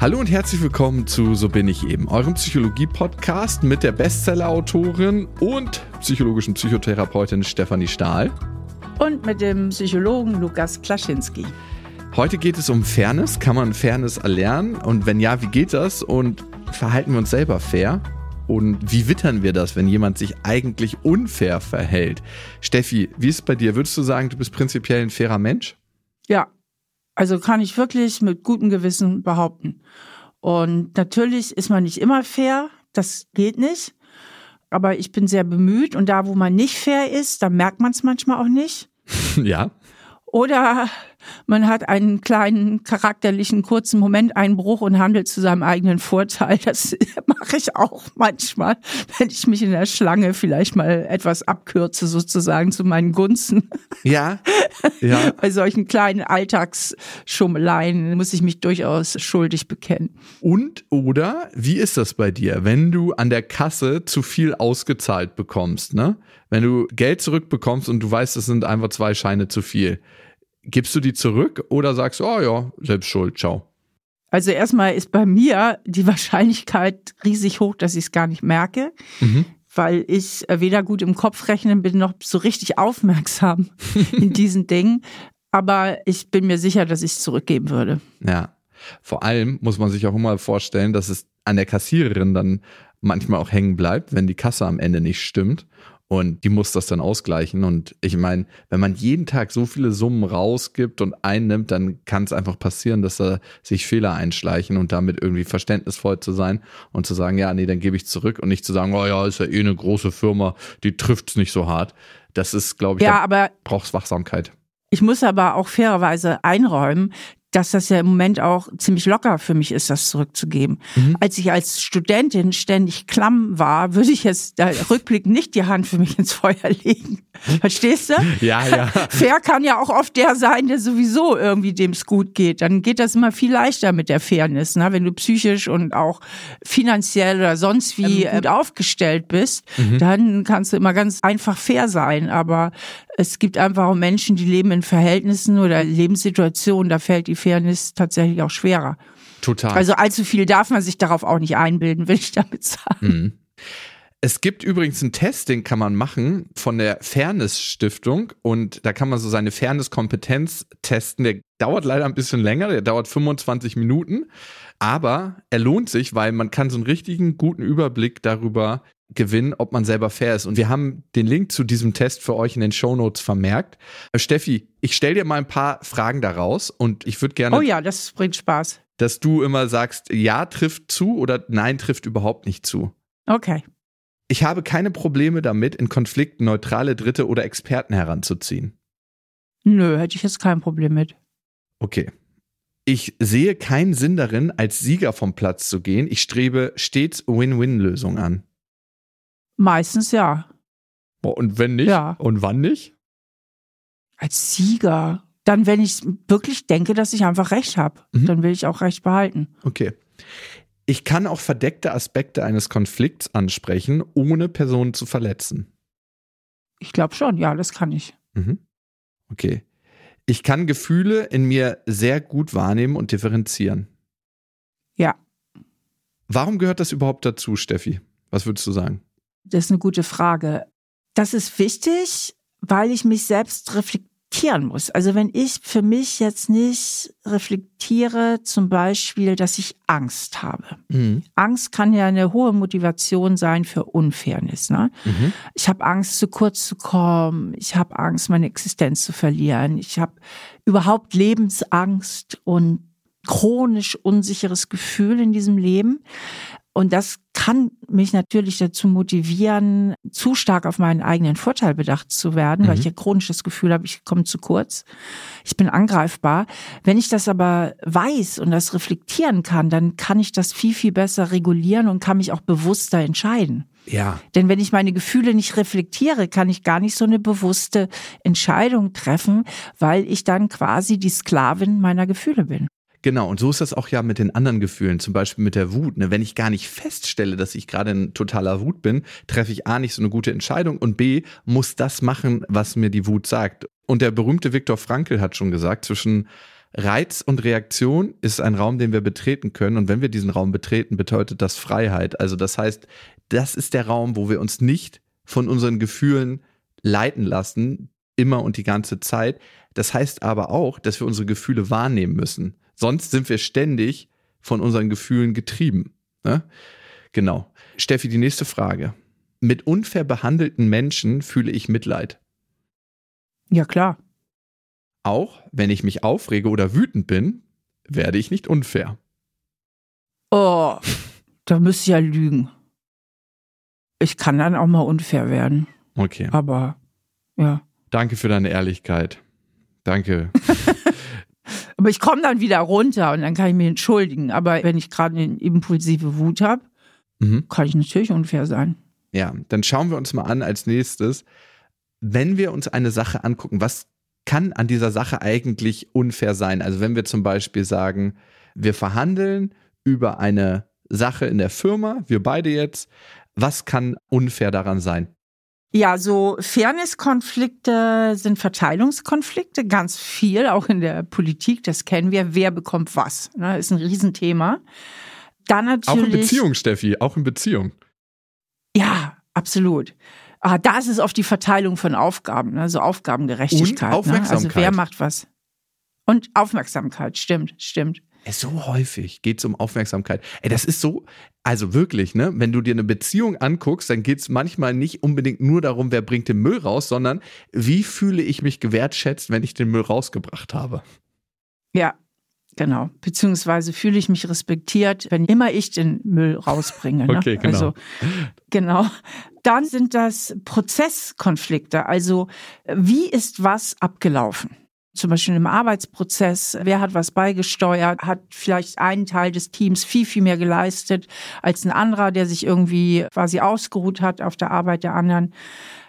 Hallo und herzlich willkommen zu So bin ich eben, eurem Psychologie-Podcast mit der Bestseller-Autorin und psychologischen Psychotherapeutin Stefanie Stahl. Und mit dem Psychologen Lukas Klaschinski. Heute geht es um Fairness. Kann man Fairness erlernen? Und wenn ja, wie geht das? Und verhalten wir uns selber fair? Und wie wittern wir das, wenn jemand sich eigentlich unfair verhält? Steffi, wie ist es bei dir? Würdest du sagen, du bist prinzipiell ein fairer Mensch? Ja, also kann ich wirklich mit gutem Gewissen behaupten. Und natürlich ist man nicht immer fair, das geht nicht. Aber ich bin sehr bemüht und da, wo man nicht fair ist, da merkt man es manchmal auch nicht. Ja. Oder man hat einen kleinen charakterlichen kurzen Momenteinbruch und handelt zu seinem eigenen Vorteil. Das mache ich auch manchmal, wenn ich mich in der Schlange vielleicht mal etwas abkürze, sozusagen zu meinen Gunsten. Ja. ja. Bei solchen kleinen Alltagsschummeleien muss ich mich durchaus schuldig bekennen. Und oder wie ist das bei dir, wenn du an der Kasse zu viel ausgezahlt bekommst, ne? Wenn du Geld zurückbekommst und du weißt, es sind einfach zwei Scheine zu viel Gibst du die zurück oder sagst du, oh ja, selbst schuld, ciao? Also erstmal ist bei mir die Wahrscheinlichkeit riesig hoch, dass ich es gar nicht merke, mhm. weil ich weder gut im Kopf rechnen bin noch so richtig aufmerksam in diesen Dingen. Aber ich bin mir sicher, dass ich es zurückgeben würde. Ja. Vor allem muss man sich auch immer vorstellen, dass es an der Kassiererin dann manchmal auch hängen bleibt, wenn die Kasse am Ende nicht stimmt. Und die muss das dann ausgleichen. Und ich meine, wenn man jeden Tag so viele Summen rausgibt und einnimmt, dann kann es einfach passieren, dass da sich Fehler einschleichen und damit irgendwie verständnisvoll zu sein und zu sagen, ja, nee, dann gebe ich zurück und nicht zu sagen, oh ja, ist ja eh eine große Firma, die trifft's nicht so hart. Das ist, glaube ich, ja, aber brauchst Wachsamkeit. Ich muss aber auch fairerweise einräumen, dass das ja im Moment auch ziemlich locker für mich ist, das zurückzugeben. Mhm. Als ich als Studentin ständig klamm war, würde ich jetzt da Rückblick nicht die Hand für mich ins Feuer legen. Verstehst du? Ja, ja. Fair kann ja auch oft der sein, der sowieso irgendwie dem es gut geht. Dann geht das immer viel leichter mit der Fairness, ne? wenn du psychisch und auch finanziell oder sonst wie ähm, gut aufgestellt bist, mhm. dann kannst du immer ganz einfach fair sein. Aber es gibt einfach auch Menschen, die leben in Verhältnissen oder Lebenssituationen, da fällt die Fairness tatsächlich auch schwerer. Total. Also allzu viel darf man sich darauf auch nicht einbilden, will ich damit sagen. Mhm. Es gibt übrigens einen Test, den kann man machen von der Fairness Stiftung und da kann man so seine Fairness-Kompetenz testen. Der dauert leider ein bisschen länger, der dauert 25 Minuten, aber er lohnt sich, weil man kann so einen richtigen guten Überblick darüber gewinnen, ob man selber fair ist. Und wir haben den Link zu diesem Test für euch in den Show Notes vermerkt. Äh, Steffi, ich stelle dir mal ein paar Fragen daraus und ich würde gerne. Oh ja, das bringt Spaß. Dass du immer sagst, ja trifft zu oder nein trifft überhaupt nicht zu. Okay. Ich habe keine Probleme damit, in Konflikten neutrale Dritte oder Experten heranzuziehen. Nö, hätte ich jetzt kein Problem mit. Okay. Ich sehe keinen Sinn darin, als Sieger vom Platz zu gehen. Ich strebe stets Win-Win-Lösungen an. Meistens ja. Und wenn nicht? Ja. Und wann nicht? Als Sieger. Dann, wenn ich wirklich denke, dass ich einfach recht habe, mhm. dann will ich auch recht behalten. Okay. Ich kann auch verdeckte Aspekte eines Konflikts ansprechen, ohne Personen zu verletzen. Ich glaube schon, ja, das kann ich. Mhm. Okay. Ich kann Gefühle in mir sehr gut wahrnehmen und differenzieren. Ja. Warum gehört das überhaupt dazu, Steffi? Was würdest du sagen? Das ist eine gute Frage. Das ist wichtig, weil ich mich selbst reflektieren muss. Also wenn ich für mich jetzt nicht reflektiere, zum Beispiel, dass ich Angst habe. Mhm. Angst kann ja eine hohe Motivation sein für Unfairness. Ne? Mhm. Ich habe Angst, zu kurz zu kommen. Ich habe Angst, meine Existenz zu verlieren. Ich habe überhaupt Lebensangst und chronisch unsicheres Gefühl in diesem Leben. Und das kann mich natürlich dazu motivieren, zu stark auf meinen eigenen Vorteil bedacht zu werden, mhm. weil ich ja chronisches Gefühl habe, ich komme zu kurz. Ich bin angreifbar. Wenn ich das aber weiß und das reflektieren kann, dann kann ich das viel, viel besser regulieren und kann mich auch bewusster entscheiden. Ja. Denn wenn ich meine Gefühle nicht reflektiere, kann ich gar nicht so eine bewusste Entscheidung treffen, weil ich dann quasi die Sklavin meiner Gefühle bin. Genau, und so ist das auch ja mit den anderen Gefühlen, zum Beispiel mit der Wut. Ne? Wenn ich gar nicht feststelle, dass ich gerade in totaler Wut bin, treffe ich A nicht so eine gute Entscheidung und B muss das machen, was mir die Wut sagt. Und der berühmte Viktor Frankl hat schon gesagt, zwischen Reiz und Reaktion ist ein Raum, den wir betreten können. Und wenn wir diesen Raum betreten, bedeutet das Freiheit. Also das heißt, das ist der Raum, wo wir uns nicht von unseren Gefühlen leiten lassen, immer und die ganze Zeit. Das heißt aber auch, dass wir unsere Gefühle wahrnehmen müssen. Sonst sind wir ständig von unseren Gefühlen getrieben. Ne? Genau. Steffi, die nächste Frage. Mit unfair behandelten Menschen fühle ich Mitleid. Ja, klar. Auch wenn ich mich aufrege oder wütend bin, werde ich nicht unfair. Oh, da müsste ich ja lügen. Ich kann dann auch mal unfair werden. Okay. Aber ja. Danke für deine Ehrlichkeit. Danke. Aber ich komme dann wieder runter und dann kann ich mich entschuldigen. Aber wenn ich gerade eine impulsive Wut habe, mhm. kann ich natürlich unfair sein. Ja, dann schauen wir uns mal an als nächstes, wenn wir uns eine Sache angucken, was kann an dieser Sache eigentlich unfair sein? Also wenn wir zum Beispiel sagen, wir verhandeln über eine Sache in der Firma, wir beide jetzt, was kann unfair daran sein? Ja, so Fairnesskonflikte sind Verteilungskonflikte, ganz viel, auch in der Politik, das kennen wir. Wer bekommt was? Ne, ist ein Riesenthema. Dann natürlich. Auch in Beziehung, Steffi, auch in Beziehung. Ja, absolut. Ah, da ist es oft die Verteilung von Aufgaben, also Aufgabengerechtigkeit. Und Aufmerksamkeit. Ne? Also wer macht was? Und Aufmerksamkeit, stimmt, stimmt. So häufig geht es um Aufmerksamkeit. Ey, das ist so, also wirklich, ne? Wenn du dir eine Beziehung anguckst, dann geht es manchmal nicht unbedingt nur darum, wer bringt den Müll raus, sondern wie fühle ich mich gewertschätzt, wenn ich den Müll rausgebracht habe. Ja, Genau. Beziehungsweise fühle ich mich respektiert, wenn immer ich den Müll rausbringe. Ne? Okay, genau. Also, genau. Dann sind das Prozesskonflikte. Also, wie ist was abgelaufen? Zum Beispiel im Arbeitsprozess, wer hat was beigesteuert, hat vielleicht einen Teil des Teams viel, viel mehr geleistet als ein anderer, der sich irgendwie quasi ausgeruht hat auf der Arbeit der anderen.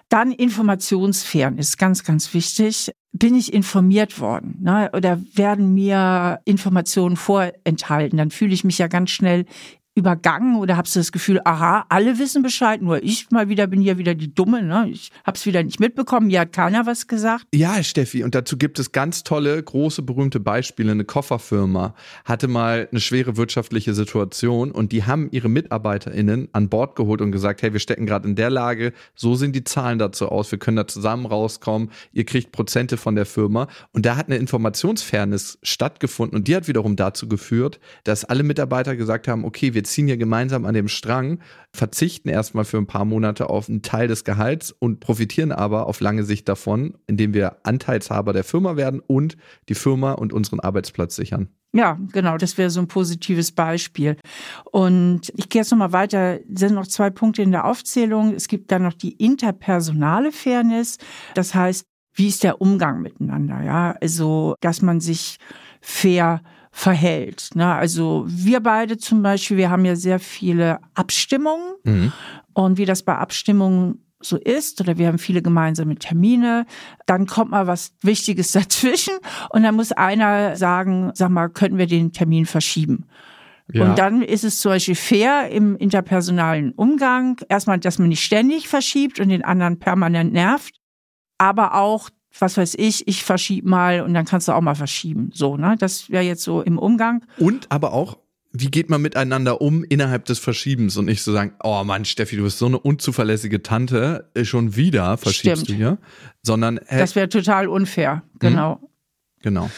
Dann Informationsfairness, ganz, ganz wichtig. Bin ich informiert worden ne? oder werden mir Informationen vorenthalten? Dann fühle ich mich ja ganz schnell übergangen oder hast du das Gefühl, aha, alle wissen Bescheid, nur ich mal wieder bin hier wieder die Dumme, ne? Ich hab's wieder nicht mitbekommen, mir hat keiner was gesagt. Ja, Steffi, und dazu gibt es ganz tolle, große, berühmte Beispiele. Eine Kofferfirma hatte mal eine schwere wirtschaftliche Situation und die haben ihre MitarbeiterInnen an Bord geholt und gesagt, hey, wir stecken gerade in der Lage, so sehen die Zahlen dazu aus, wir können da zusammen rauskommen, ihr kriegt Prozente von der Firma. Und da hat eine Informationsfairness stattgefunden und die hat wiederum dazu geführt, dass alle Mitarbeiter gesagt haben, okay, wir ziehen hier gemeinsam an dem Strang, verzichten erstmal für ein paar Monate auf einen Teil des Gehalts und profitieren aber auf lange Sicht davon, indem wir Anteilshaber der Firma werden und die Firma und unseren Arbeitsplatz sichern. Ja, genau, das wäre so ein positives Beispiel. Und ich gehe jetzt nochmal weiter. Es sind noch zwei Punkte in der Aufzählung. Es gibt dann noch die interpersonale Fairness. Das heißt, wie ist der Umgang miteinander? Ja, also, dass man sich fair verhält. Ne? Also wir beide zum Beispiel, wir haben ja sehr viele Abstimmungen mhm. und wie das bei Abstimmungen so ist oder wir haben viele gemeinsame Termine, dann kommt mal was Wichtiges dazwischen und dann muss einer sagen, sag mal, könnten wir den Termin verschieben? Ja. Und dann ist es zum Beispiel fair im interpersonalen Umgang, erstmal, dass man nicht ständig verschiebt und den anderen permanent nervt, aber auch, was weiß ich, ich verschiebe mal und dann kannst du auch mal verschieben. So, ne? Das wäre jetzt so im Umgang. Und aber auch, wie geht man miteinander um innerhalb des Verschiebens und nicht so sagen, oh Mann, Steffi, du bist so eine unzuverlässige Tante, äh, schon wieder verschiebst Stimmt. du hier, sondern hey, das wäre total unfair, genau. Mhm. Genau.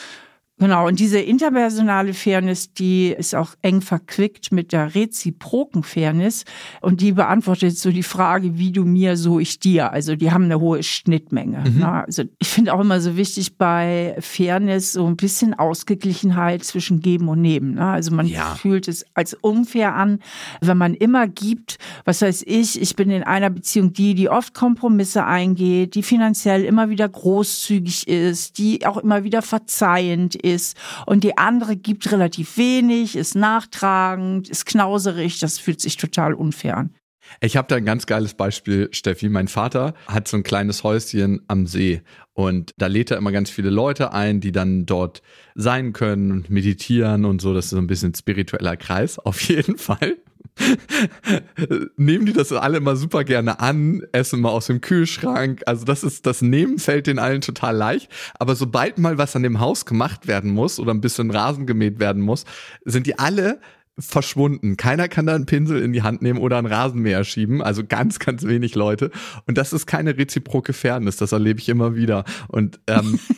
Genau, und diese interpersonale Fairness, die ist auch eng verquickt mit der reziproken Fairness und die beantwortet so die Frage, wie du mir, so ich dir. Also die haben eine hohe Schnittmenge. Mhm. Ne? Also ich finde auch immer so wichtig bei Fairness so ein bisschen Ausgeglichenheit zwischen Geben und Nehmen. Ne? Also man ja. fühlt es als unfair an, wenn man immer gibt, was weiß ich, ich bin in einer Beziehung die, die oft Kompromisse eingeht, die finanziell immer wieder großzügig ist, die auch immer wieder verzeihend ist ist und die andere gibt relativ wenig, ist nachtragend, ist knauserig, das fühlt sich total unfair an. Ich habe da ein ganz geiles Beispiel, Steffi. Mein Vater hat so ein kleines Häuschen am See und da lädt er immer ganz viele Leute ein, die dann dort sein können und meditieren und so. Das ist so ein bisschen spiritueller Kreis, auf jeden Fall. nehmen die das alle immer super gerne an, essen mal aus dem Kühlschrank. Also das ist, das Nehmen fällt den allen total leicht. Aber sobald mal was an dem Haus gemacht werden muss oder ein bisschen Rasen gemäht werden muss, sind die alle verschwunden. Keiner kann da einen Pinsel in die Hand nehmen oder einen Rasenmäher schieben. Also ganz, ganz wenig Leute. Und das ist keine reziproke Fairness. Das erlebe ich immer wieder. Und, ähm,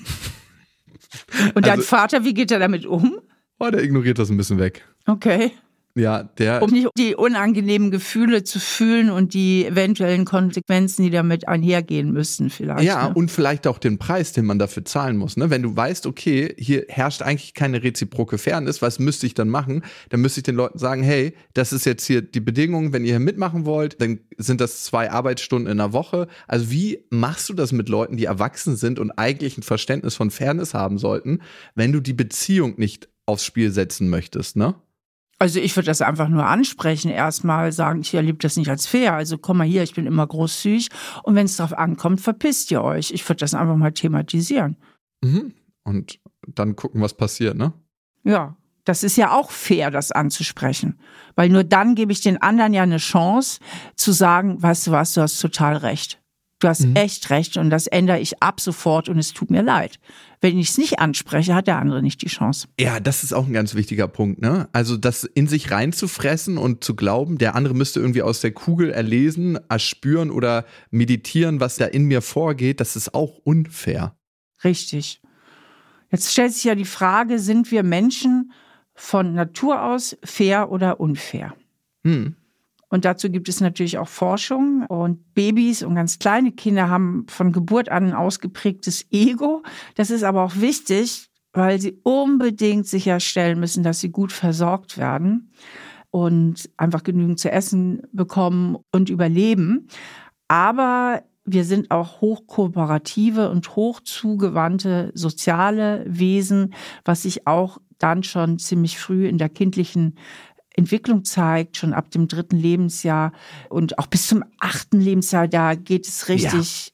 Und dein also, Vater, wie geht er damit um? Oh, der ignoriert das ein bisschen weg. Okay. Ja, der. Um nicht die unangenehmen Gefühle zu fühlen und die eventuellen Konsequenzen, die damit einhergehen müssen, vielleicht. Ja, ne? und vielleicht auch den Preis, den man dafür zahlen muss. Ne? Wenn du weißt, okay, hier herrscht eigentlich keine reziproke Fairness, was müsste ich dann machen? Dann müsste ich den Leuten sagen, hey, das ist jetzt hier die Bedingung, wenn ihr hier mitmachen wollt, dann sind das zwei Arbeitsstunden in der Woche. Also wie machst du das mit Leuten, die erwachsen sind und eigentlich ein Verständnis von Fairness haben sollten, wenn du die Beziehung nicht aufs Spiel setzen möchtest, ne? Also ich würde das einfach nur ansprechen, erstmal sagen, ich erlebe das nicht als fair. Also komm mal hier, ich bin immer großzügig. Und wenn es darauf ankommt, verpisst ihr euch. Ich würde das einfach mal thematisieren. Mhm. Und dann gucken, was passiert, ne? Ja, das ist ja auch fair, das anzusprechen. Weil nur dann gebe ich den anderen ja eine Chance zu sagen, weißt du was, du hast total recht. Du hast mhm. echt recht und das ändere ich ab sofort und es tut mir leid. Wenn ich es nicht anspreche, hat der andere nicht die Chance. Ja, das ist auch ein ganz wichtiger Punkt, ne? Also das in sich reinzufressen und zu glauben, der andere müsste irgendwie aus der Kugel erlesen, erspüren oder meditieren, was da in mir vorgeht, das ist auch unfair. Richtig. Jetzt stellt sich ja die Frage, sind wir Menschen von Natur aus fair oder unfair? Hm. Und dazu gibt es natürlich auch Forschung. Und Babys und ganz kleine Kinder haben von Geburt an ein ausgeprägtes Ego. Das ist aber auch wichtig, weil sie unbedingt sicherstellen müssen, dass sie gut versorgt werden und einfach genügend zu essen bekommen und überleben. Aber wir sind auch hochkooperative und hochzugewandte soziale Wesen, was sich auch dann schon ziemlich früh in der kindlichen Entwicklung zeigt, schon ab dem dritten Lebensjahr und auch bis zum achten Lebensjahr, da geht es richtig. Ja.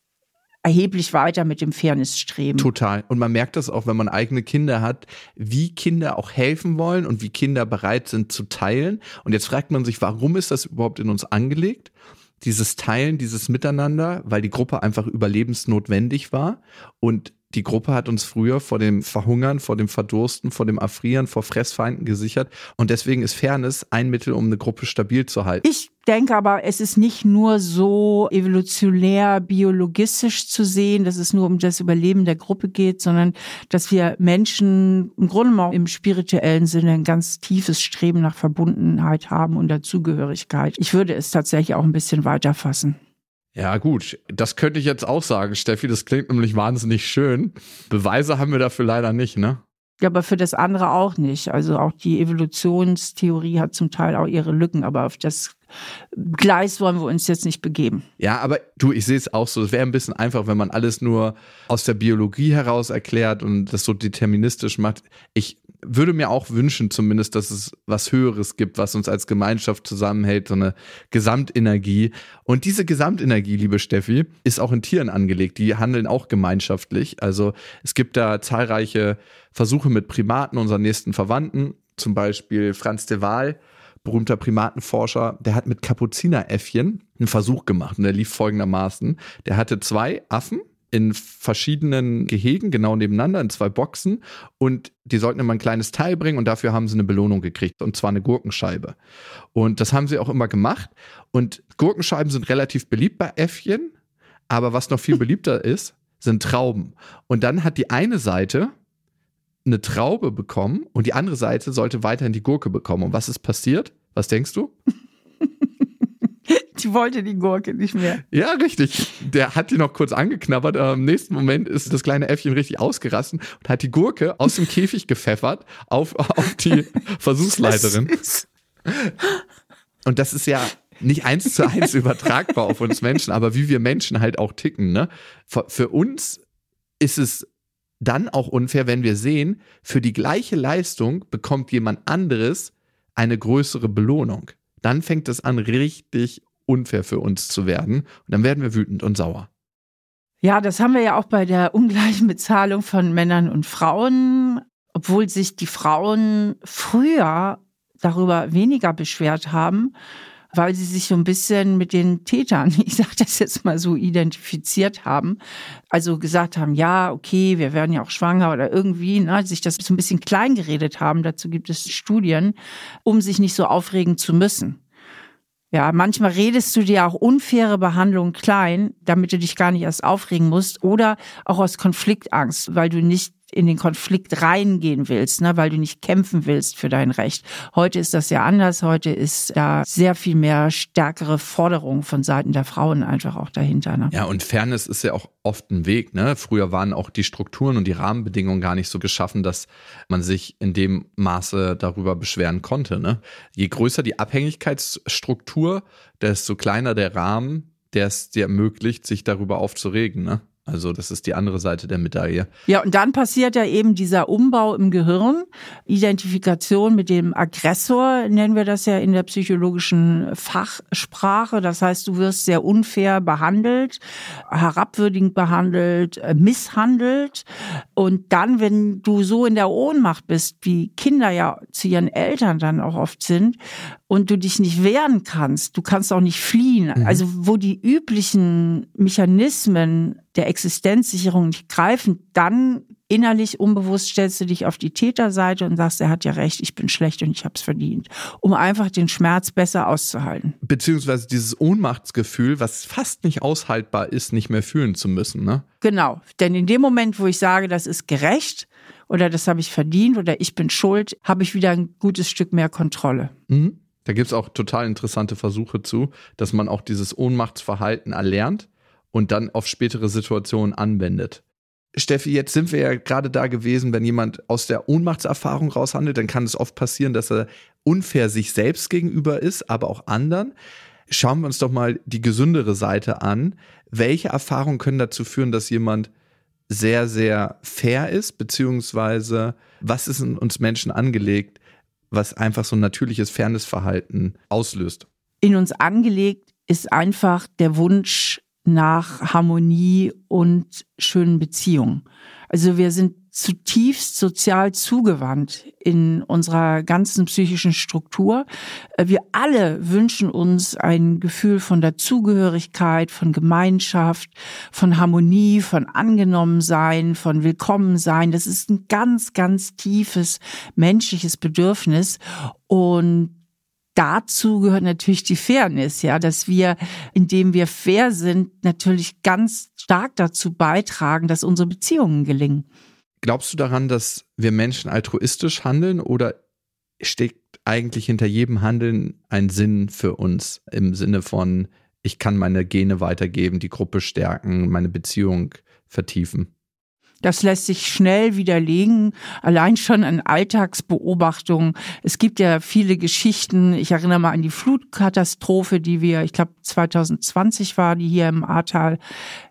Erheblich weiter mit dem Fairnessstreben. Total. Und man merkt das auch, wenn man eigene Kinder hat, wie Kinder auch helfen wollen und wie Kinder bereit sind zu teilen. Und jetzt fragt man sich, warum ist das überhaupt in uns angelegt? Dieses Teilen, dieses Miteinander, weil die Gruppe einfach überlebensnotwendig war. Und die Gruppe hat uns früher vor dem Verhungern, vor dem Verdursten, vor dem Erfrieren, vor Fressfeinden gesichert. Und deswegen ist Fairness ein Mittel, um eine Gruppe stabil zu halten. Ich denke aber, es ist nicht nur so evolutionär, biologistisch zu sehen, dass es nur um das Überleben der Gruppe geht, sondern dass wir Menschen im Grunde auch im spirituellen Sinne ein ganz tiefes Streben nach Verbundenheit haben und Dazugehörigkeit. Ich würde es tatsächlich auch ein bisschen weiter fassen. Ja, gut, das könnte ich jetzt auch sagen, Steffi. Das klingt nämlich wahnsinnig schön. Beweise haben wir dafür leider nicht, ne? Ja, aber für das andere auch nicht. Also auch die Evolutionstheorie hat zum Teil auch ihre Lücken, aber auf das Gleis wollen wir uns jetzt nicht begeben. Ja, aber du, ich sehe es auch so. Es wäre ein bisschen einfach, wenn man alles nur aus der Biologie heraus erklärt und das so deterministisch macht. Ich würde mir auch wünschen, zumindest, dass es was Höheres gibt, was uns als Gemeinschaft zusammenhält, so eine Gesamtenergie. Und diese Gesamtenergie, liebe Steffi, ist auch in Tieren angelegt. Die handeln auch gemeinschaftlich. Also es gibt da zahlreiche Versuche mit Primaten, unseren nächsten Verwandten. Zum Beispiel Franz de Waal, berühmter Primatenforscher, der hat mit Kapuzineräffchen einen Versuch gemacht und der lief folgendermaßen. Der hatte zwei Affen, in verschiedenen Gehegen, genau nebeneinander, in zwei Boxen. Und die sollten immer ein kleines Teil bringen und dafür haben sie eine Belohnung gekriegt, und zwar eine Gurkenscheibe. Und das haben sie auch immer gemacht. Und Gurkenscheiben sind relativ beliebt bei Äffchen, aber was noch viel beliebter ist, sind Trauben. Und dann hat die eine Seite eine Traube bekommen und die andere Seite sollte weiterhin die Gurke bekommen. Und was ist passiert? Was denkst du? Die wollte die Gurke nicht mehr. Ja, richtig. Der hat die noch kurz angeknabbert, aber im nächsten Moment ist das kleine Äffchen richtig ausgerassen und hat die Gurke aus dem Käfig gepfeffert auf, auf die Versuchsleiterin. Und das ist ja nicht eins zu eins übertragbar auf uns Menschen, aber wie wir Menschen halt auch ticken. Ne? Für, für uns ist es dann auch unfair, wenn wir sehen, für die gleiche Leistung bekommt jemand anderes eine größere Belohnung. Dann fängt es an, richtig unfair für uns zu werden. Und dann werden wir wütend und sauer. Ja, das haben wir ja auch bei der ungleichen Bezahlung von Männern und Frauen, obwohl sich die Frauen früher darüber weniger beschwert haben, weil sie sich so ein bisschen mit den Tätern, ich sage das jetzt mal so, identifiziert haben. Also gesagt haben, ja, okay, wir werden ja auch schwanger oder irgendwie, ne, sich das so ein bisschen klein geredet haben. Dazu gibt es Studien, um sich nicht so aufregen zu müssen. Ja, manchmal redest du dir auch unfaire Behandlung klein, damit du dich gar nicht erst aufregen musst oder auch aus Konfliktangst, weil du nicht in den Konflikt reingehen willst, ne, weil du nicht kämpfen willst für dein Recht. Heute ist das ja anders. Heute ist da sehr viel mehr stärkere Forderung von Seiten der Frauen einfach auch dahinter. Ne? Ja, und Fairness ist ja auch oft ein Weg. Ne? Früher waren auch die Strukturen und die Rahmenbedingungen gar nicht so geschaffen, dass man sich in dem Maße darüber beschweren konnte. Ne? Je größer die Abhängigkeitsstruktur, desto kleiner der Rahmen, der es dir ermöglicht, sich darüber aufzuregen. Ne? Also das ist die andere Seite der Medaille. Ja, und dann passiert ja eben dieser Umbau im Gehirn, Identifikation mit dem Aggressor, nennen wir das ja in der psychologischen Fachsprache. Das heißt, du wirst sehr unfair behandelt, herabwürdigend behandelt, äh, misshandelt. Und dann, wenn du so in der Ohnmacht bist, wie Kinder ja zu ihren Eltern dann auch oft sind, und du dich nicht wehren kannst, du kannst auch nicht fliehen. Mhm. Also wo die üblichen Mechanismen der Existenzsicherung nicht greifen, dann innerlich unbewusst stellst du dich auf die Täterseite und sagst, er hat ja recht, ich bin schlecht und ich habe es verdient, um einfach den Schmerz besser auszuhalten. Beziehungsweise dieses Ohnmachtsgefühl, was fast nicht aushaltbar ist, nicht mehr fühlen zu müssen, ne? Genau, denn in dem Moment, wo ich sage, das ist gerecht oder das habe ich verdient oder ich bin schuld, habe ich wieder ein gutes Stück mehr Kontrolle. Mhm. Da gibt es auch total interessante Versuche zu, dass man auch dieses Ohnmachtsverhalten erlernt und dann auf spätere Situationen anwendet. Steffi, jetzt sind wir ja gerade da gewesen, wenn jemand aus der Ohnmachtserfahrung raushandelt, dann kann es oft passieren, dass er unfair sich selbst gegenüber ist, aber auch anderen. Schauen wir uns doch mal die gesündere Seite an. Welche Erfahrungen können dazu führen, dass jemand sehr, sehr fair ist, beziehungsweise was ist in uns Menschen angelegt, was einfach so ein natürliches Fairnessverhalten auslöst. In uns angelegt ist einfach der Wunsch nach Harmonie und schönen Beziehungen. Also wir sind zutiefst sozial zugewandt in unserer ganzen psychischen Struktur. Äh, wir alle wünschen uns ein Gefühl von Dazugehörigkeit, von Gemeinschaft, von Harmonie, von Angenommensein, von Willkommensein. Das ist ein ganz, ganz tiefes menschliches Bedürfnis und dazu gehört natürlich die Fairness, ja, dass wir, indem wir fair sind, natürlich ganz stark dazu beitragen, dass unsere Beziehungen gelingen. Glaubst du daran, dass wir Menschen altruistisch handeln oder steckt eigentlich hinter jedem Handeln ein Sinn für uns im Sinne von, ich kann meine Gene weitergeben, die Gruppe stärken, meine Beziehung vertiefen? Das lässt sich schnell widerlegen, allein schon an Alltagsbeobachtungen. Es gibt ja viele Geschichten. Ich erinnere mal an die Flutkatastrophe, die wir, ich glaube 2020 war, die hier im Ahrtal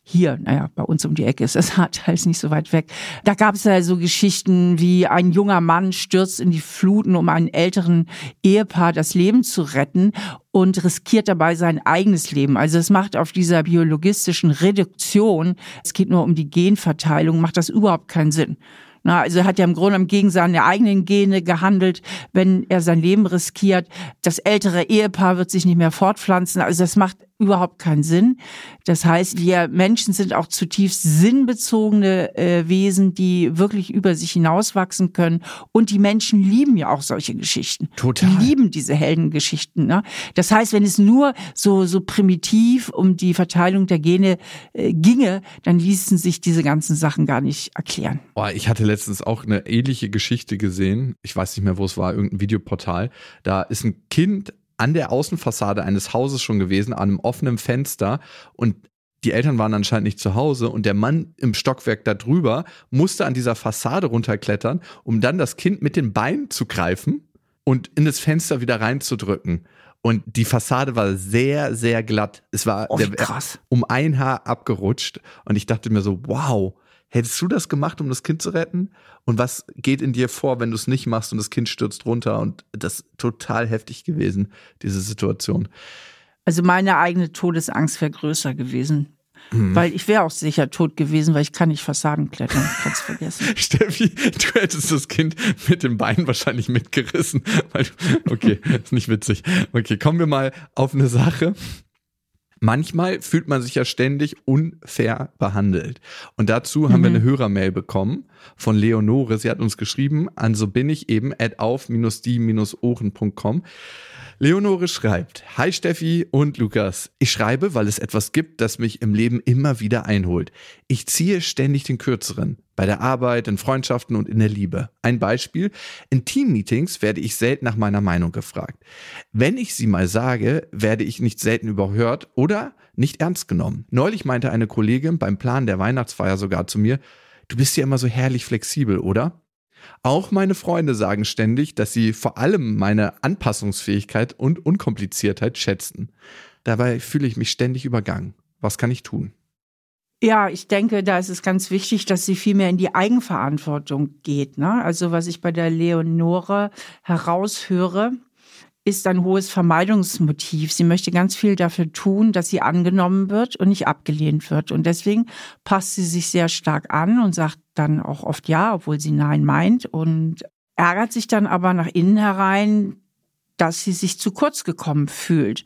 hier, naja, bei uns um die Ecke ist das Ahrtal ist nicht so weit weg. Da gab es ja so Geschichten wie ein junger Mann stürzt in die Fluten, um einem älteren Ehepaar das Leben zu retten und riskiert dabei sein eigenes Leben. Also es macht auf dieser biologistischen Reduktion, es geht nur um die Genverteilung, macht das überhaupt keinen Sinn. Na, also er hat ja im Grunde gegen seine eigenen Gene gehandelt, wenn er sein Leben riskiert. Das ältere Ehepaar wird sich nicht mehr fortpflanzen. Also das macht überhaupt keinen Sinn. Das heißt, wir Menschen sind auch zutiefst sinnbezogene äh, Wesen, die wirklich über sich hinauswachsen können. Und die Menschen lieben ja auch solche Geschichten. Total. Die lieben diese Heldengeschichten. Ne? Das heißt, wenn es nur so, so primitiv um die Verteilung der Gene äh, ginge, dann ließen sich diese ganzen Sachen gar nicht erklären. Boah, ich hatte letztens auch eine ähnliche Geschichte gesehen. Ich weiß nicht mehr, wo es war, irgendein Videoportal. Da ist ein Kind an der Außenfassade eines Hauses schon gewesen, an einem offenen Fenster und die Eltern waren anscheinend nicht zu Hause und der Mann im Stockwerk da drüber musste an dieser Fassade runterklettern, um dann das Kind mit den Beinen zu greifen und in das Fenster wieder reinzudrücken. Und die Fassade war sehr, sehr glatt. Es war oh, der, um ein Haar abgerutscht. Und ich dachte mir so, wow, Hättest du das gemacht, um das Kind zu retten? Und was geht in dir vor, wenn du es nicht machst und das Kind stürzt runter? Und das ist total heftig gewesen, diese Situation. Also meine eigene Todesangst wäre größer gewesen. Mhm. Weil ich wäre auch sicher tot gewesen, weil ich kann nicht Fassaden klettern. Kannst vergessen. Steffi, du hättest das Kind mit dem Bein wahrscheinlich mitgerissen. okay, ist nicht witzig. Okay, kommen wir mal auf eine Sache. Manchmal fühlt man sich ja ständig unfair behandelt. Und dazu haben mhm. wir eine Hörermail bekommen von Leonore. Sie hat uns geschrieben, an so bin ich eben at auf-die-ohren.com. Leonore schreibt, Hi Steffi und Lukas. Ich schreibe, weil es etwas gibt, das mich im Leben immer wieder einholt. Ich ziehe ständig den Kürzeren. Bei der Arbeit, in Freundschaften und in der Liebe. Ein Beispiel. In Teammeetings werde ich selten nach meiner Meinung gefragt. Wenn ich sie mal sage, werde ich nicht selten überhört oder nicht ernst genommen. Neulich meinte eine Kollegin beim Plan der Weihnachtsfeier sogar zu mir, du bist ja immer so herrlich flexibel, oder? Auch meine Freunde sagen ständig, dass sie vor allem meine Anpassungsfähigkeit und Unkompliziertheit schätzen. Dabei fühle ich mich ständig übergangen. Was kann ich tun? Ja, ich denke, da ist es ganz wichtig, dass sie viel mehr in die Eigenverantwortung geht. Ne? Also was ich bei der Leonore heraushöre, ist ein hohes Vermeidungsmotiv. Sie möchte ganz viel dafür tun, dass sie angenommen wird und nicht abgelehnt wird. Und deswegen passt sie sich sehr stark an und sagt dann auch oft ja, obwohl sie nein meint und ärgert sich dann aber nach innen herein, dass sie sich zu kurz gekommen fühlt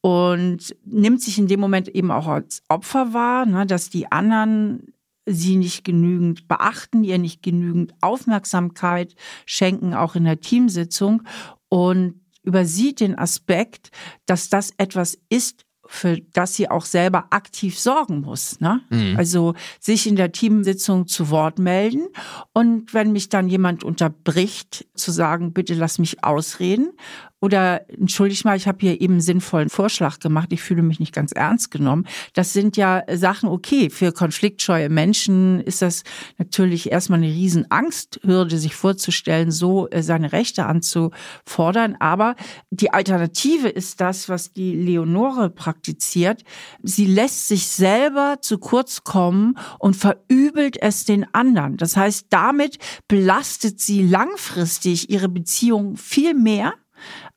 und nimmt sich in dem Moment eben auch als Opfer wahr, ne, dass die anderen sie nicht genügend beachten, ihr nicht genügend Aufmerksamkeit schenken, auch in der Teamsitzung und übersieht den Aspekt, dass das etwas ist, für das sie auch selber aktiv sorgen muss. Ne? Mhm. Also sich in der Teamsitzung zu Wort melden und wenn mich dann jemand unterbricht, zu sagen, bitte lass mich ausreden oder entschuldig mal, ich habe hier eben einen sinnvollen Vorschlag gemacht, ich fühle mich nicht ganz ernst genommen. Das sind ja Sachen, okay, für konfliktscheue Menschen ist das natürlich erstmal eine Riesenangsthürde, sich vorzustellen, so äh, seine Rechte anzufordern. Aber die Alternative ist das, was die Leonore praktiziert. Sie lässt sich selber zu kurz kommen und verübelt es den anderen. Das heißt, damit belastet sie langfristig ihre Beziehung viel mehr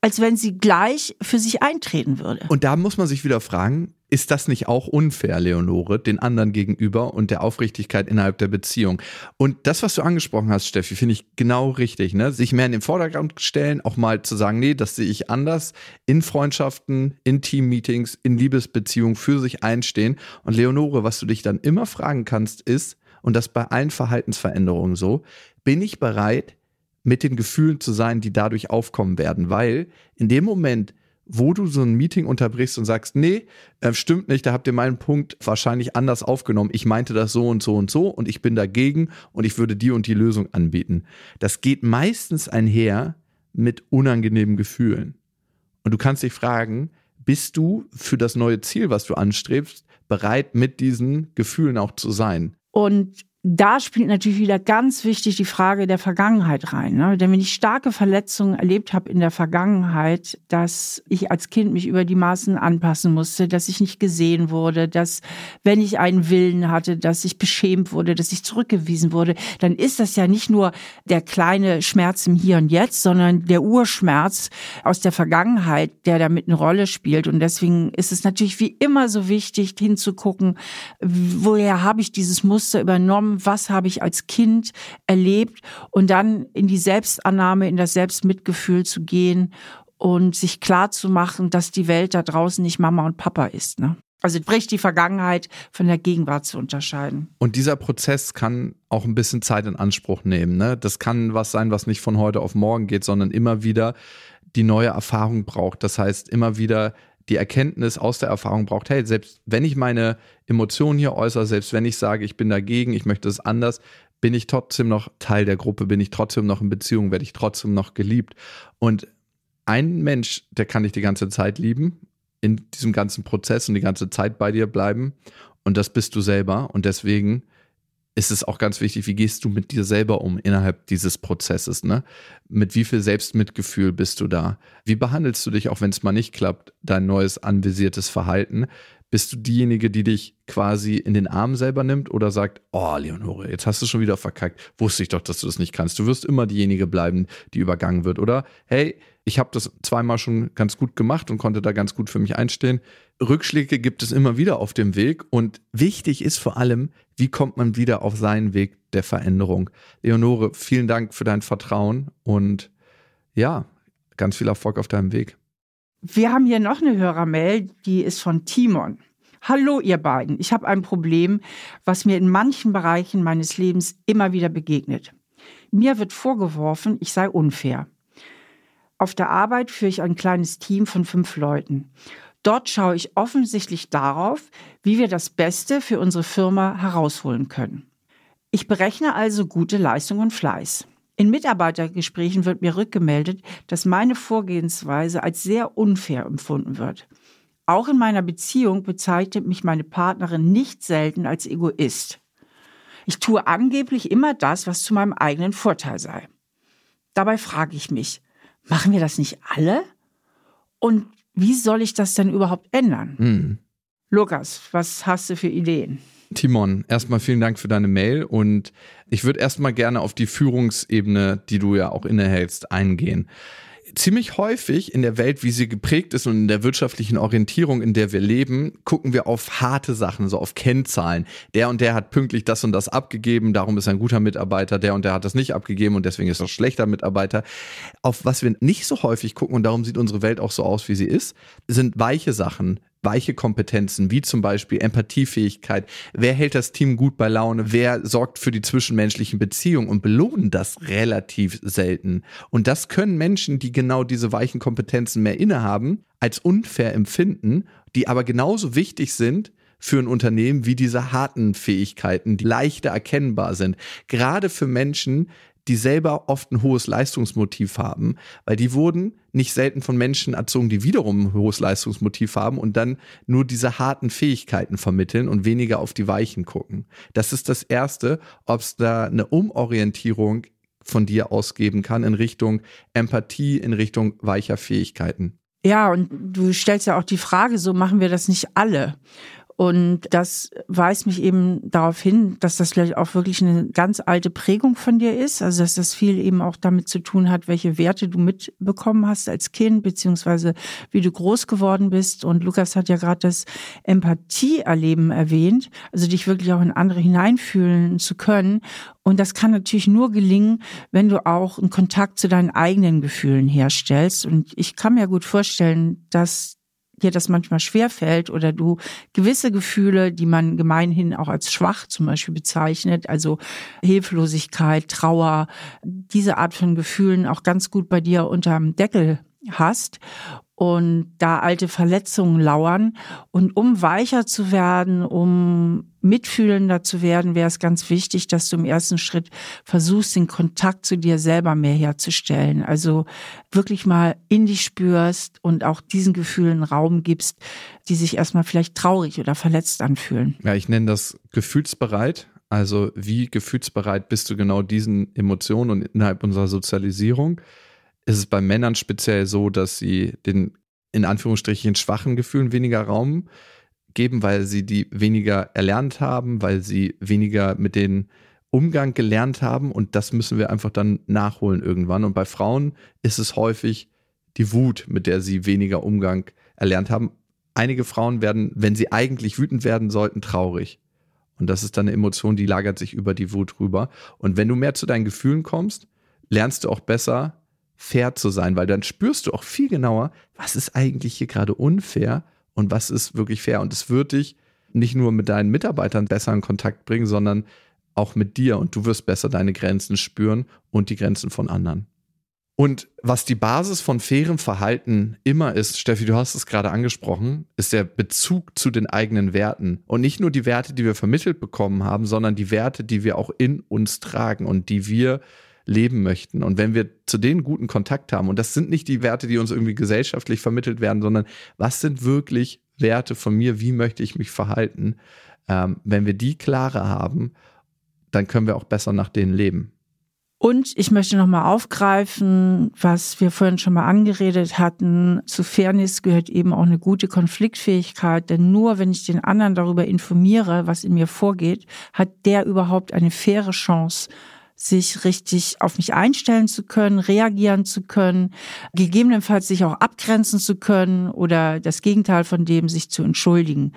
als wenn sie gleich für sich eintreten würde. Und da muss man sich wieder fragen, ist das nicht auch unfair, Leonore, den anderen gegenüber und der Aufrichtigkeit innerhalb der Beziehung? Und das, was du angesprochen hast, Steffi, finde ich genau richtig, ne? Sich mehr in den Vordergrund stellen, auch mal zu sagen, nee, das sehe ich anders, in Freundschaften, in Teammeetings, in Liebesbeziehungen für sich einstehen. Und Leonore, was du dich dann immer fragen kannst, ist, und das bei allen Verhaltensveränderungen so, bin ich bereit, mit den Gefühlen zu sein, die dadurch aufkommen werden. Weil in dem Moment, wo du so ein Meeting unterbrichst und sagst, nee, äh, stimmt nicht, da habt ihr meinen Punkt wahrscheinlich anders aufgenommen. Ich meinte das so und so und so und ich bin dagegen und ich würde die und die Lösung anbieten. Das geht meistens einher mit unangenehmen Gefühlen. Und du kannst dich fragen, bist du für das neue Ziel, was du anstrebst, bereit, mit diesen Gefühlen auch zu sein? Und da spielt natürlich wieder ganz wichtig die Frage der Vergangenheit rein. Ne? Denn wenn ich starke Verletzungen erlebt habe in der Vergangenheit, dass ich als Kind mich über die Maßen anpassen musste, dass ich nicht gesehen wurde, dass wenn ich einen Willen hatte, dass ich beschämt wurde, dass ich zurückgewiesen wurde, dann ist das ja nicht nur der kleine Schmerz im Hier und Jetzt, sondern der Urschmerz aus der Vergangenheit, der damit eine Rolle spielt. Und deswegen ist es natürlich wie immer so wichtig hinzugucken, woher habe ich dieses Muster übernommen, was habe ich als Kind erlebt und dann in die Selbstannahme, in das Selbstmitgefühl zu gehen und sich klar zu machen, dass die Welt da draußen nicht Mama und Papa ist. Ne? Also bricht die Vergangenheit von der Gegenwart zu unterscheiden. Und dieser Prozess kann auch ein bisschen Zeit in Anspruch nehmen. Ne? Das kann was sein, was nicht von heute auf morgen geht, sondern immer wieder die neue Erfahrung braucht. Das heißt, immer wieder die Erkenntnis aus der Erfahrung braucht, hey, selbst wenn ich meine Emotionen hier äußere, selbst wenn ich sage, ich bin dagegen, ich möchte es anders, bin ich trotzdem noch Teil der Gruppe, bin ich trotzdem noch in Beziehung, werde ich trotzdem noch geliebt. Und ein Mensch, der kann dich die ganze Zeit lieben, in diesem ganzen Prozess und die ganze Zeit bei dir bleiben. Und das bist du selber. Und deswegen ist es auch ganz wichtig, wie gehst du mit dir selber um innerhalb dieses Prozesses, ne? Mit wie viel Selbstmitgefühl bist du da? Wie behandelst du dich, auch wenn es mal nicht klappt, dein neues anvisiertes Verhalten? Bist du diejenige, die dich quasi in den Arm selber nimmt oder sagt, oh Leonore, jetzt hast du schon wieder verkackt, wusste ich doch, dass du das nicht kannst. Du wirst immer diejenige bleiben, die übergangen wird. Oder hey, ich habe das zweimal schon ganz gut gemacht und konnte da ganz gut für mich einstehen. Rückschläge gibt es immer wieder auf dem Weg und wichtig ist vor allem, wie kommt man wieder auf seinen Weg der Veränderung. Leonore, vielen Dank für dein Vertrauen und ja, ganz viel Erfolg auf deinem Weg. Wir haben hier noch eine Hörermail, die ist von Timon. Hallo ihr beiden, ich habe ein Problem, was mir in manchen Bereichen meines Lebens immer wieder begegnet. Mir wird vorgeworfen, ich sei unfair. Auf der Arbeit führe ich ein kleines Team von fünf Leuten. Dort schaue ich offensichtlich darauf, wie wir das Beste für unsere Firma herausholen können. Ich berechne also gute Leistung und Fleiß. In Mitarbeitergesprächen wird mir rückgemeldet, dass meine Vorgehensweise als sehr unfair empfunden wird. Auch in meiner Beziehung bezeichnet mich meine Partnerin nicht selten als Egoist. Ich tue angeblich immer das, was zu meinem eigenen Vorteil sei. Dabei frage ich mich, Machen wir das nicht alle? Und wie soll ich das denn überhaupt ändern? Hm. Lukas, was hast du für Ideen? Timon, erstmal vielen Dank für deine Mail und ich würde erstmal gerne auf die Führungsebene, die du ja auch innehältst, eingehen ziemlich häufig in der Welt, wie sie geprägt ist und in der wirtschaftlichen Orientierung, in der wir leben, gucken wir auf harte Sachen, so auf Kennzahlen. Der und der hat pünktlich das und das abgegeben, darum ist er ein guter Mitarbeiter, der und der hat das nicht abgegeben und deswegen ist er ein schlechter Mitarbeiter. Auf was wir nicht so häufig gucken und darum sieht unsere Welt auch so aus, wie sie ist, sind weiche Sachen, weiche Kompetenzen, wie zum Beispiel Empathiefähigkeit. Wer hält das Team gut bei Laune? Wer sorgt für die zwischenmenschlichen Beziehungen und belohnen das relativ selten? Und das können Menschen, die genau diese weichen Kompetenzen mehr innehaben, als unfair empfinden, die aber genauso wichtig sind, für ein Unternehmen wie diese harten Fähigkeiten, die leichter erkennbar sind. Gerade für Menschen, die selber oft ein hohes Leistungsmotiv haben, weil die wurden nicht selten von Menschen erzogen, die wiederum ein hohes Leistungsmotiv haben und dann nur diese harten Fähigkeiten vermitteln und weniger auf die Weichen gucken. Das ist das Erste, ob es da eine Umorientierung von dir ausgeben kann in Richtung Empathie, in Richtung weicher Fähigkeiten. Ja, und du stellst ja auch die Frage, so machen wir das nicht alle. Und das weist mich eben darauf hin, dass das vielleicht auch wirklich eine ganz alte Prägung von dir ist. Also dass das viel eben auch damit zu tun hat, welche Werte du mitbekommen hast als Kind, beziehungsweise wie du groß geworden bist. Und Lukas hat ja gerade das Empathieerleben erwähnt, also dich wirklich auch in andere hineinfühlen zu können. Und das kann natürlich nur gelingen, wenn du auch einen Kontakt zu deinen eigenen Gefühlen herstellst. Und ich kann mir gut vorstellen, dass dir das manchmal schwerfällt oder du gewisse Gefühle, die man gemeinhin auch als schwach zum Beispiel bezeichnet, also Hilflosigkeit, Trauer, diese Art von Gefühlen auch ganz gut bei dir unterm Deckel hast und da alte Verletzungen lauern. Und um weicher zu werden, um mitfühlender zu werden, wäre es ganz wichtig, dass du im ersten Schritt versuchst, den Kontakt zu dir selber mehr herzustellen. Also wirklich mal in dich spürst und auch diesen Gefühlen Raum gibst, die sich erstmal vielleicht traurig oder verletzt anfühlen. Ja, ich nenne das gefühlsbereit. Also wie gefühlsbereit bist du genau diesen Emotionen und innerhalb unserer Sozialisierung? Ist es bei Männern speziell so, dass sie den in Anführungsstrichen schwachen Gefühlen weniger Raum geben, weil sie die weniger erlernt haben, weil sie weniger mit den Umgang gelernt haben und das müssen wir einfach dann nachholen irgendwann. Und bei Frauen ist es häufig die Wut, mit der sie weniger Umgang erlernt haben. Einige Frauen werden, wenn sie eigentlich wütend werden sollten, traurig. Und das ist dann eine Emotion, die lagert sich über die Wut rüber. Und wenn du mehr zu deinen Gefühlen kommst, lernst du auch besser fair zu sein, weil dann spürst du auch viel genauer, was ist eigentlich hier gerade unfair und was ist wirklich fair. Und es wird dich nicht nur mit deinen Mitarbeitern besser in Kontakt bringen, sondern auch mit dir und du wirst besser deine Grenzen spüren und die Grenzen von anderen. Und was die Basis von fairem Verhalten immer ist, Steffi, du hast es gerade angesprochen, ist der Bezug zu den eigenen Werten. Und nicht nur die Werte, die wir vermittelt bekommen haben, sondern die Werte, die wir auch in uns tragen und die wir leben möchten. Und wenn wir zu denen guten Kontakt haben, und das sind nicht die Werte, die uns irgendwie gesellschaftlich vermittelt werden, sondern was sind wirklich Werte von mir, wie möchte ich mich verhalten, ähm, wenn wir die klarer haben, dann können wir auch besser nach denen leben. Und ich möchte nochmal aufgreifen, was wir vorhin schon mal angeredet hatten. Zu Fairness gehört eben auch eine gute Konfliktfähigkeit, denn nur wenn ich den anderen darüber informiere, was in mir vorgeht, hat der überhaupt eine faire Chance, sich richtig auf mich einstellen zu können, reagieren zu können, gegebenenfalls sich auch abgrenzen zu können oder das Gegenteil von dem sich zu entschuldigen.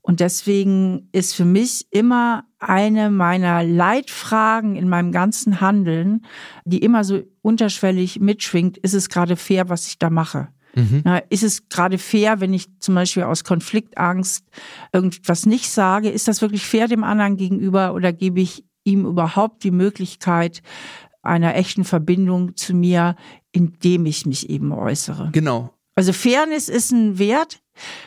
Und deswegen ist für mich immer eine meiner Leitfragen in meinem ganzen Handeln, die immer so unterschwellig mitschwingt, ist es gerade fair, was ich da mache? Mhm. Na, ist es gerade fair, wenn ich zum Beispiel aus Konfliktangst irgendwas nicht sage? Ist das wirklich fair dem anderen gegenüber oder gebe ich ihm überhaupt die Möglichkeit einer echten Verbindung zu mir, indem ich mich eben äußere? Genau. Also Fairness ist ein Wert,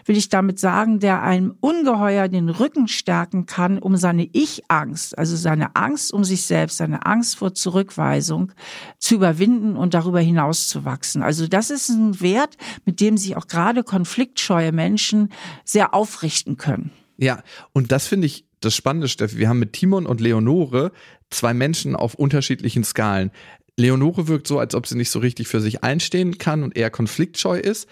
will ich damit sagen, der einem ungeheuer den Rücken stärken kann, um seine Ich-Angst, also seine Angst um sich selbst, seine Angst vor Zurückweisung zu überwinden und darüber hinaus zu wachsen. Also das ist ein Wert, mit dem sich auch gerade konfliktscheue Menschen sehr aufrichten können. Ja, und das finde ich das Spannende, Steffi. Wir haben mit Timon und Leonore zwei Menschen auf unterschiedlichen Skalen. Leonore wirkt so, als ob sie nicht so richtig für sich einstehen kann und eher konfliktscheu ist.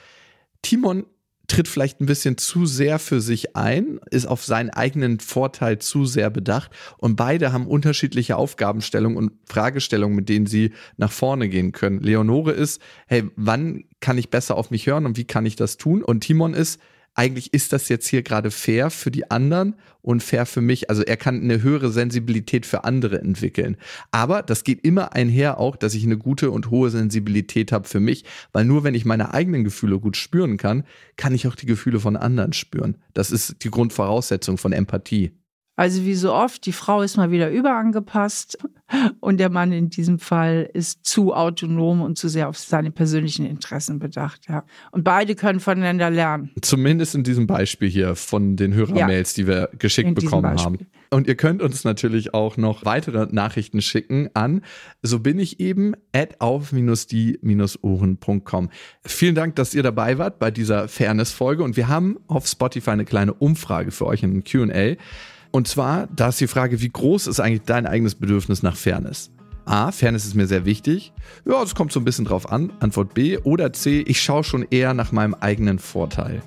Timon tritt vielleicht ein bisschen zu sehr für sich ein, ist auf seinen eigenen Vorteil zu sehr bedacht und beide haben unterschiedliche Aufgabenstellungen und Fragestellungen, mit denen sie nach vorne gehen können. Leonore ist, hey, wann kann ich besser auf mich hören und wie kann ich das tun? Und Timon ist, eigentlich ist das jetzt hier gerade fair für die anderen und fair für mich. Also er kann eine höhere Sensibilität für andere entwickeln. Aber das geht immer einher auch, dass ich eine gute und hohe Sensibilität habe für mich, weil nur wenn ich meine eigenen Gefühle gut spüren kann, kann ich auch die Gefühle von anderen spüren. Das ist die Grundvoraussetzung von Empathie. Also wie so oft, die Frau ist mal wieder überangepasst und der Mann in diesem Fall ist zu autonom und zu sehr auf seine persönlichen Interessen bedacht. Ja. Und beide können voneinander lernen. Zumindest in diesem Beispiel hier von den Hörermails, ja. die wir geschickt bekommen haben. Und ihr könnt uns natürlich auch noch weitere Nachrichten schicken an so bin ich eben at auf-die-ohren.com. Vielen Dank, dass ihr dabei wart bei dieser Fairness-Folge und wir haben auf Spotify eine kleine Umfrage für euch in Q&A. Und zwar, da ist die Frage, wie groß ist eigentlich dein eigenes Bedürfnis nach Fairness? A, Fairness ist mir sehr wichtig. Ja, das kommt so ein bisschen drauf an. Antwort B. Oder C, ich schaue schon eher nach meinem eigenen Vorteil.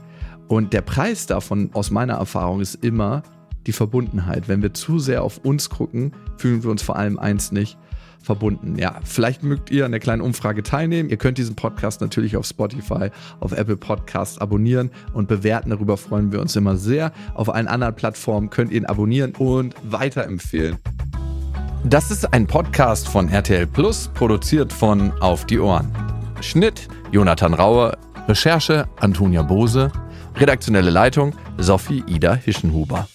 Und der Preis davon aus meiner Erfahrung ist immer die Verbundenheit. Wenn wir zu sehr auf uns gucken, fühlen wir uns vor allem eins nicht, verbunden. Ja, vielleicht mögt ihr an der kleinen Umfrage teilnehmen. Ihr könnt diesen Podcast natürlich auf Spotify, auf Apple Podcasts abonnieren und bewerten. Darüber freuen wir uns immer sehr. Auf allen anderen Plattformen könnt ihr ihn abonnieren und weiterempfehlen. Das ist ein Podcast von RTL Plus, produziert von Auf die Ohren. Schnitt Jonathan Raue, Recherche Antonia Bose, redaktionelle Leitung Sophie Ida Hischenhuber.